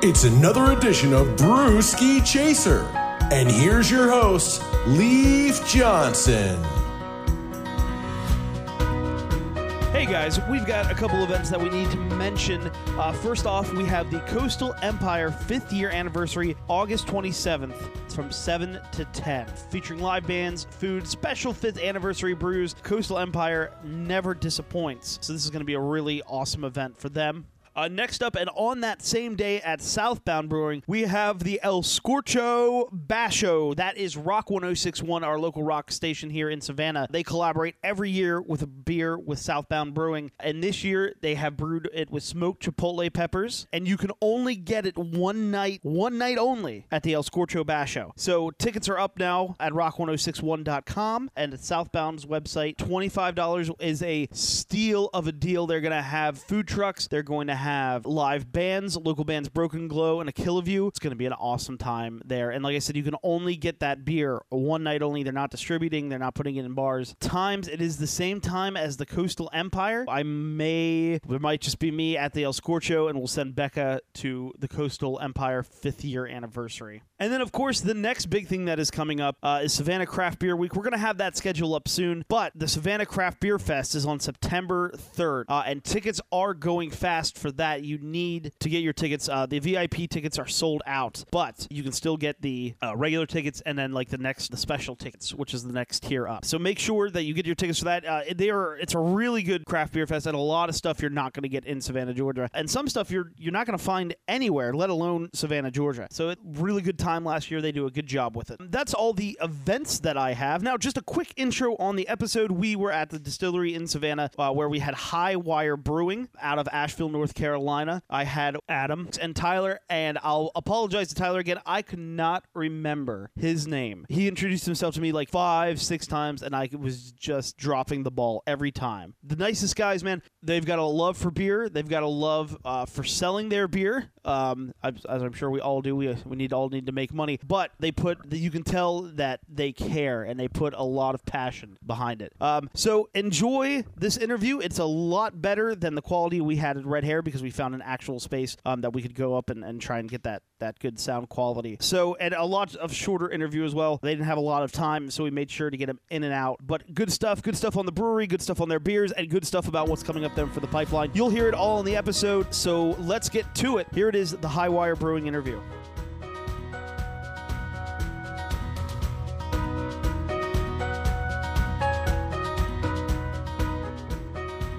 It's another edition of Brewski Chaser. And here's your host, Leaf Johnson. Hey guys, we've got a couple events that we need to mention. Uh, first off, we have the Coastal Empire fifth year anniversary, August 27th. It's from 7 to 10, featuring live bands, food, special fifth anniversary brews. Coastal Empire never disappoints. So, this is going to be a really awesome event for them. Uh, next up, and on that same day at Southbound Brewing, we have the El Scorcho Basho. That is Rock 1061, our local rock station here in Savannah. They collaborate every year with a beer with Southbound Brewing. And this year, they have brewed it with smoked chipotle peppers. And you can only get it one night, one night only at the El Scorcho Basho. So tickets are up now at rock1061.com and at Southbound's website. $25 is a steal of a deal. They're going to have food trucks. They're going to have live bands, local bands Broken Glow and A Kill of You. It's going to be an awesome time there. And like I said, you can only get that beer one night only. They're not distributing, they're not putting it in bars. Times, it is the same time as the Coastal Empire. I may, it might just be me at the El Scorcho, and we'll send Becca to the Coastal Empire fifth year anniversary. And then, of course, the next big thing that is coming up uh, is Savannah Craft Beer Week. We're going to have that schedule up soon, but the Savannah Craft Beer Fest is on September 3rd, uh, and tickets are going fast for that. You need to get your tickets. Uh, the VIP tickets are sold out, but you can still get the uh, regular tickets and then like the next the special tickets, which is the next tier up. So make sure that you get your tickets for that. Uh, they are it's a really good craft beer fest and a lot of stuff you're not going to get in Savannah, Georgia, and some stuff you're you're not going to find anywhere, let alone Savannah, Georgia. So it really good time last year. They do a good job with it. That's all the events that I have. Now, just a quick intro on the episode. We were at the distillery in Savannah uh, where we had Hi-Wire Brewing out of Asheville, North Carolina. I had Adam and Tyler, and I'll apologize to Tyler again. I could not remember his name. He introduced himself to me like five, six times, and I was just dropping the ball every time. The nicest guys, man. They've got a love for beer. They've got a love uh, for selling their beer. Um, as I'm sure we all do. We we need all need to make money, but they put you can tell that they care and they put a lot of passion behind it. Um, so enjoy this interview. It's a lot better than the quality we had at Red Hare because we found an actual space um, that we could go up and, and try and get that that good sound quality. So and a lot of shorter interview as well. They didn't have a lot of time, so we made sure to get them in and out. But good stuff, good stuff on the brewery, good stuff on their beers, and good stuff about what's coming up them for the pipeline. You'll hear it all in the episode. So let's get to it. Here it is, the Hi-Wire Brewing interview.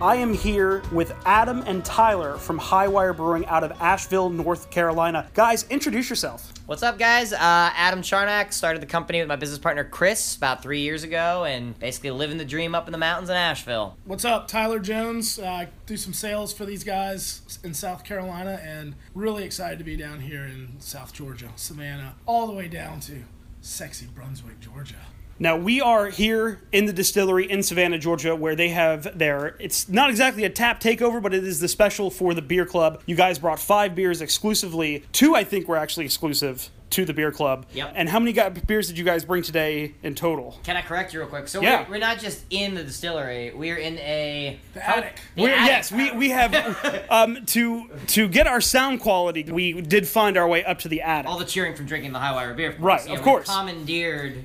I am here with Adam and Tyler from Hi-Wire Brewing out of Asheville, North Carolina. Guys, introduce yourself. What's up, guys? Uh, Adam Charnack started the company with my business partner Chris about three years ago, and basically living the dream up in the mountains in Asheville. What's up, Tyler Jones? Uh, I do some sales for these guys in South Carolina, and really excited to be down here in South Georgia, Savannah, all the way down to sexy Brunswick, Georgia. Now we are here in the distillery in Savannah, Georgia, where they have their. It's not exactly a tap takeover, but it is the special for the beer club. You guys brought five beers exclusively. Two, I think, were actually exclusive to the beer club. Yep. And how many got, beers did you guys bring today in total? Can I correct you real quick? So Yeah. we're, we're not just in the distillery; we're in a The attic. The attic. yes, we, we have um, to to get our sound quality. We did find our way up to the attic. all the cheering from drinking the Hi-Wire beer. Of Right. Yeah, of we course. commandeered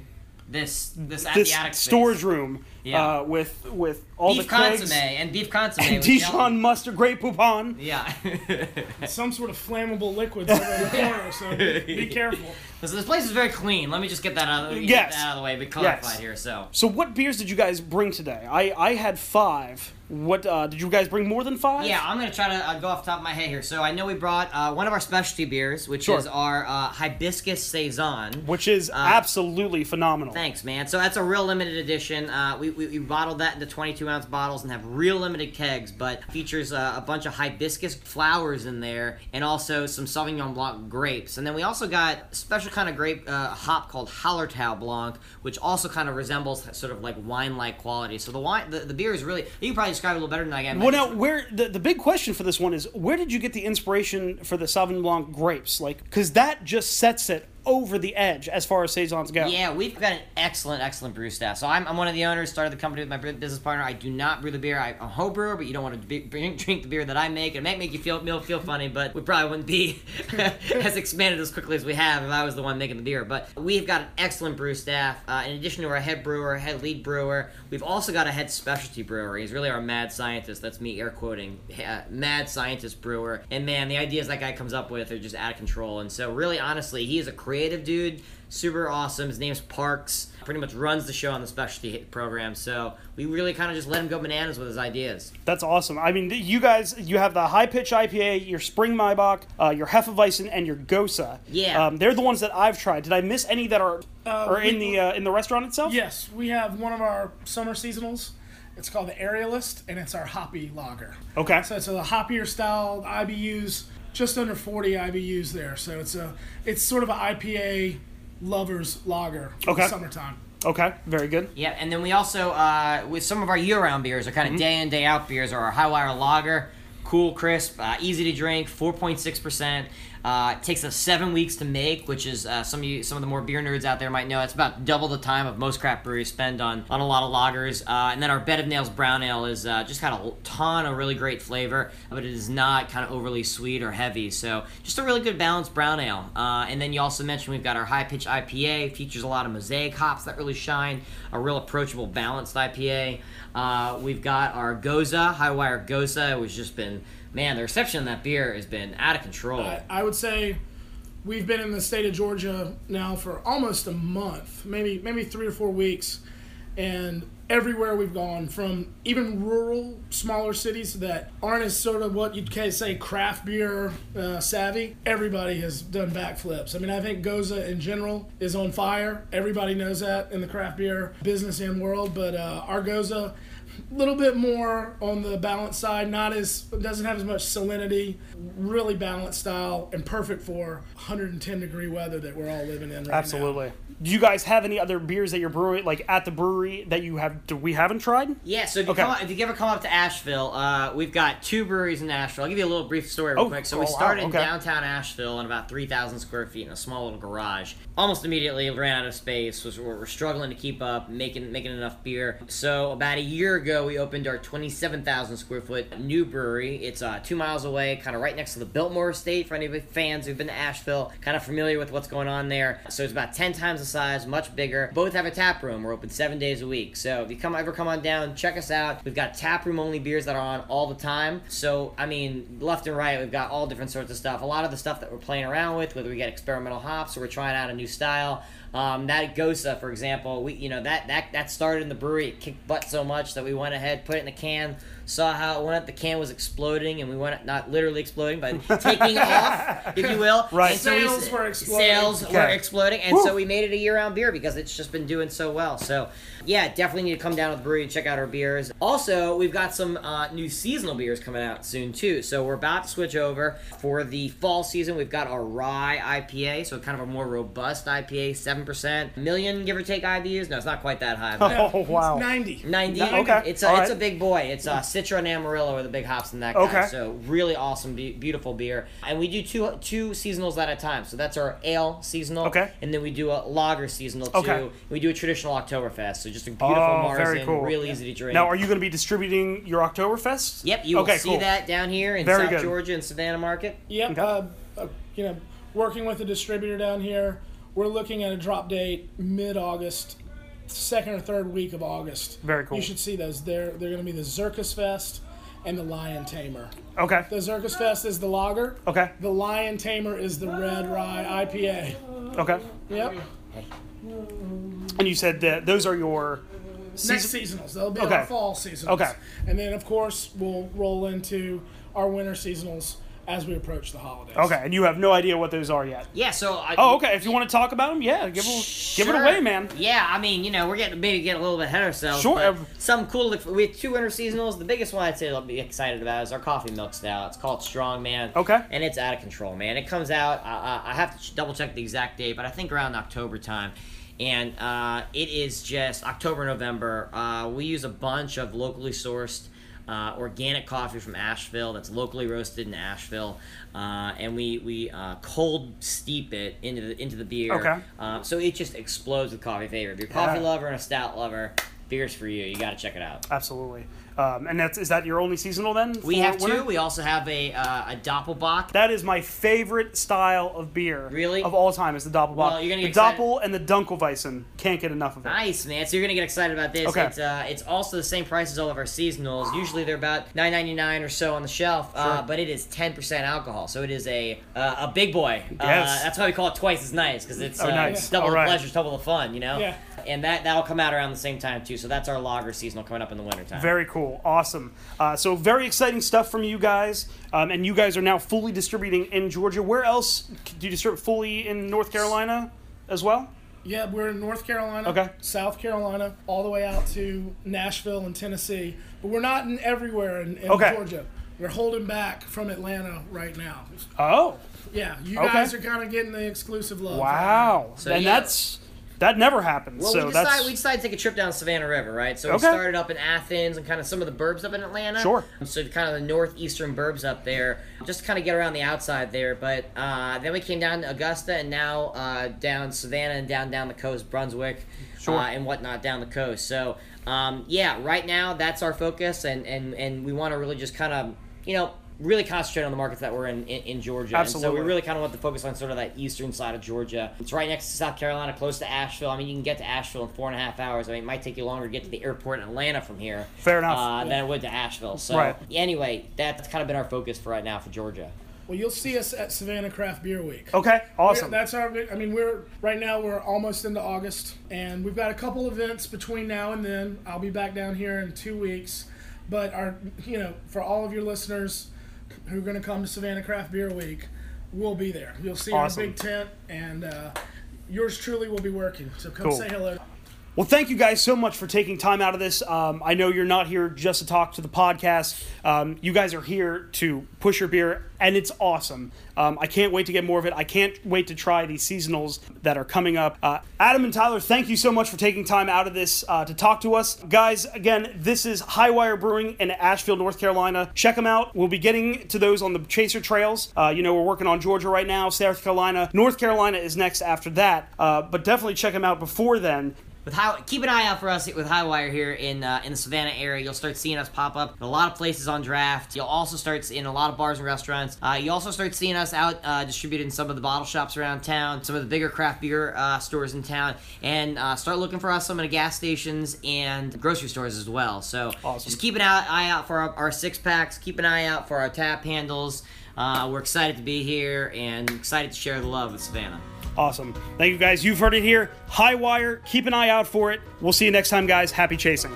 this this at this the attic space. storage room Yeah. uh, with with all beef the kegs consomme and beef consomme. and with Dijon jelly. mustard, Grey Poupon. Yeah. Some sort of flammable liquids over in the corner, so be careful. so this place is very clean. Let me just get that out. Of, Yes. get that out of the way. Be clarified Yes. here. So So, what beers did you guys bring today? I I had five. What uh, did you guys bring more than five? Yeah, I'm gonna try to uh, go off the top of my head here. So I know we brought uh, one of our specialty beers, which Sure. is our uh, hibiscus saison. which is absolutely phenomenal. Thanks, man. So that's a real limited edition. Uh, we, we, we bottled that into 22 ounce bottles and have real limited kegs, but features uh, a bunch of hibiscus flowers in there and also some Sauvignon Blanc grapes. And then we also got a special kind of grape uh, hop called Hallertau Blanc, which also kind of resembles sort of like wine like quality. So the wine, the, the beer is really, you can probably describe it a little better than I can. Well, now, where the, the big question for this one is, where did you get the inspiration for the Sauvignon Blanc grapes? Like, because that just sets it over the edge as far as saisons go. Yeah, we've got an excellent, excellent brew staff. So I'm, I'm one of the owners, started the company with my business partner. I do not brew the beer. I, I'm a home brewer, but you don't want to be, drink, drink the beer that I make. It might make you feel feel, feel funny, but we probably wouldn't be as expanded as quickly as we have if I was the one making the beer. But we've got an excellent brew staff. Uh, in addition to our head brewer, head lead brewer, we've also got a head specialty brewer. He's really our mad scientist. That's me air quoting. Uh, mad scientist brewer. And man, the ideas that guy comes up with are just out of control. And so, really, honestly, he is a creative dude super awesome. His name's Parks. Pretty much runs the show on the specialty program. So we really kind of just let him go bananas with his ideas. That's awesome. I mean, you guys, you have the high pitch IPA, your Spring Maibock, uh, your Hefeweizen, and your Gose. Yeah. Um, they're the ones that I've tried. Did I miss any that are Uh, are in the uh, in the restaurant itself? Yes, we have one of our summer seasonals. It's called the Aerialist, and it's our hoppy lager. Okay. So it's a hoppier style IBUs, just under 40 IBUs there. So it's a it's sort of an IPA lovers lager for Okay. the summertime. Okay. Very good. Yeah, and then we also, uh, with some of our year-round beers, are kind of day in day out beers, are our Hi-Wire lager, cool, crisp, uh, easy to drink, four point six percent. Uh, it takes us seven weeks to make, which is uh, some of you, some of the more beer nerds out there might know. It's about double the time of most craft breweries spend on on a lot of lagers. Uh, and then our Bed of Nails Brown Ale is uh, just got a ton of really great flavor, but it is not kind of overly sweet or heavy. So just a really good balanced brown ale. Uh, and then you also mentioned we've got our high pitch IPA, features a lot of mosaic hops that really shine. A real approachable, balanced IPA. Uh, we've got our Gose, High Wire Gose, which just been, man, the reception of that beer has been out of control. I, I would say we've been in the state of Georgia now for almost a month, maybe maybe three or four weeks, and everywhere we've gone, from even rural, smaller cities that aren't as sort of what you'd say craft beer uh, savvy, everybody has done backflips. I mean, I think Gose in general is on fire. Everybody knows that in the craft beer business and world, but uh, our Gose a little bit more on the balanced side not as doesn't have as much salinity really balanced style and perfect for 110 degree weather that we're all living in right now. Absolutely. Do you guys have any other beers that you're brewing, like at the brewery, that you have that we haven't tried? Yeah, so if you, Okay. come if you ever come up to Asheville, uh, we've got two breweries in Asheville. I'll give you a little brief story real Oh, quick. So oh, we wow, started okay. in downtown Asheville in about 3,000 square feet in a small little garage. Almost immediately ran out of space. Was we're, we're struggling to keep up, making making enough beer. So about a year ago, we opened our 27,000 square foot new brewery. It's uh, two miles away, kind of right next to the Biltmore Estate. For any fans who've been to Asheville, kind of familiar with what's going on there. So it's about 10 times the size, much bigger. Both have a tap room. We're open seven days a week. So if you come ever come on down, check us out. We've got tap room only beers that are on all the time. So I mean, left and right, we've got all different sorts of stuff. A lot of the stuff that we're playing around with, whether we get experimental hops or we're trying out a new style. Um, that Gose, for example, we you know that that that started in the brewery. It kicked butt so much that we went ahead, put it in a can, saw how it went. The can was exploding, and we went not literally exploding, but taking off, if you will. Right. And so we- Sales were exploding. Sales were exploding, and Woo. so we made it a year-round beer because it's just been doing so well. So, yeah, definitely need to come down to the brewery and check out our beers. Also, we've got some uh, new seasonal beers coming out soon too. So we're about to switch over for the fall season. We've got our rye IPA, so kind of a more robust IPA, seven percent, million give or take IBUs. No, it's not quite that high. But Oh wow. 90 90. Okay. It's a, All it's a big boy. It's uh, Citra and Amarillo are the big hops in that guy. Okay. So really awesome, be- beautiful beer. And we do two two seasonals at a time. So that's our ale seasonal. Okay. And then we do a lager seasonal too. Okay. We do a traditional Oktoberfest. So just a beautiful Oh, Marzen, very cool. real easy to drink. Now, are you going to be distributing your Oktoberfest? Yep, you will see cool. that down here in Very South good. Georgia and Savannah Market. Yep. Okay. Uh, uh, you know, working with a distributor down here, we're looking at a drop date mid-August, second or third week of August. Very cool. You should see those. They're they're going to be the Zirkus Fest and the Lion Tamer. Okay. The Zirkus Fest is the lager. Okay. The Lion Tamer is the red rye IPA. Okay. Yep. And you said that those are your Next season- seasonals. They'll be Okay. our fall seasonals. Okay. And then of course we'll roll into our winter seasonals as we approach the holidays. Okay, and you have no idea what those are yet. Yeah, so I, Oh, okay. If you want to talk about them, yeah, give it, give it away, man. Yeah, I mean, you know, we're getting maybe get a little bit ahead of ourselves. Sure. But some cool. to look We have two winter seasonals. The biggest one I'd say I'll be excited about is our coffee milk stout. It's called Strong Man. Okay. And it's out of control, man. It comes out. I, I I have to double check the exact date, but I think around October time. And uh, it is just October, November. Uh, we use a bunch of locally sourced uh, organic coffee from Asheville that's locally roasted in Asheville, uh, and we we uh, cold steep it into the into the beer. Okay. Uh, so it just explodes with coffee flavor. If you're a coffee lover and a stout lover, beer's for you. You got to check it out. Absolutely. Um, and that's is that your only seasonal then? We have winter? two. We also have a uh, a Doppelbock. That is my favorite style of beer. Really? Of all time is the Doppelbock. Well, you're gonna the get excited- Doppel and the Dunkelweizen. Can't get enough of it. Nice, man. So you're gonna get excited about this. Okay. It's uh, it's also the same price as all of our seasonals. Usually they're about nine ninety nine or so on the shelf, uh, Sure. but it is ten percent alcohol. So it is a uh, a big boy. Uh, Yes. that's why we call it twice as nice because it's Oh, uh, nice. double All the right. pleasure, double the fun. You know. Yeah. And that that'll come out around the same time too. So that's our lager seasonal coming up in the wintertime. Very cool. Awesome. Uh, so, very exciting stuff from you guys. Um, and you guys are now fully distributing in Georgia. Where else do you distribute fully in North Carolina as well? Yeah, we're in North Carolina, Okay. South Carolina, all the way out to Nashville and Tennessee. But we're not in everywhere in, in Okay. Georgia. We're holding back from Atlanta right now. Oh, Yeah, you Okay. guys are kind of getting the exclusive love. wow. So, and yeah. that's that never happens. Well, so we that's decided we decided to take a trip down Savannah River, right? So we Okay. started up in Athens and kind of some of the burbs up in Atlanta. Sure. So kind of the northeastern burbs up there, just to kind of get around the outside there. But uh, then we came down to Augusta and now uh, down Savannah and down down the coast, Brunswick, Sure. uh, and whatnot down the coast. So um, yeah, right now that's our focus, and and and we want to really just kind of you know. Really concentrate on the markets that we're in in, in Georgia, and so we really kind of want to focus on sort of that eastern side of Georgia. It's right next to South Carolina, close to Asheville. I mean, you can get to Asheville in four and a half hours. I mean, it might take you longer to get to the airport in Atlanta from here. Fair enough. Uh, than it would to Asheville. So Right. anyway, that's kind of been our focus for right now for Georgia. Well, you'll see us at Savannah Craft Beer Week. okay. Awesome. We're- That's our. I mean, we're right now. We're almost into August, and we've got a couple events between now and then. I'll be back down here in two weeks, but our, you know, for all of your listeners who are going to come to Savannah Craft Beer Week, we'll be there. You'll see Awesome. our big tent, and uh, yours truly will be working. So come Cool. say hello. Well, thank you guys so much for taking time out of this. Um, I know you're not here just to talk to the podcast. Um, you guys are here to push your beer, and it's awesome. Um, I can't wait to get more of it. I can't wait to try these seasonals that are coming up. Uh, Adam and Tyler, thank you so much for taking time out of this uh, to talk to us. Guys, again, this is Hi-Wire Brewing in Asheville, North Carolina. Check them out. We'll be getting to those on the Chaser Trails. Uh, you know, we're working on Georgia right now, South Carolina. North Carolina is next after that, uh, but definitely check them out before then. With high, keep an eye out for us with Hi-Wire here in uh, in the Savannah area. You'll start seeing us pop up in a lot of places on draft. You'll also start in a lot of bars and restaurants. Uh, you also start seeing us out uh, distributed in some of the bottle shops around town, some of the bigger craft beer uh, stores in town, and uh, start looking for us some of the gas stations and grocery stores as well. So Awesome. just keep an eye, eye out for our, our six packs. Keep an eye out for our tap handles. Uh, we're excited to be here and excited to share the love with Savannah. Awesome. Thank you guys. You've heard it here. Hi-Wire. Keep an eye out for it. We'll see you next time, guys. Happy chasing.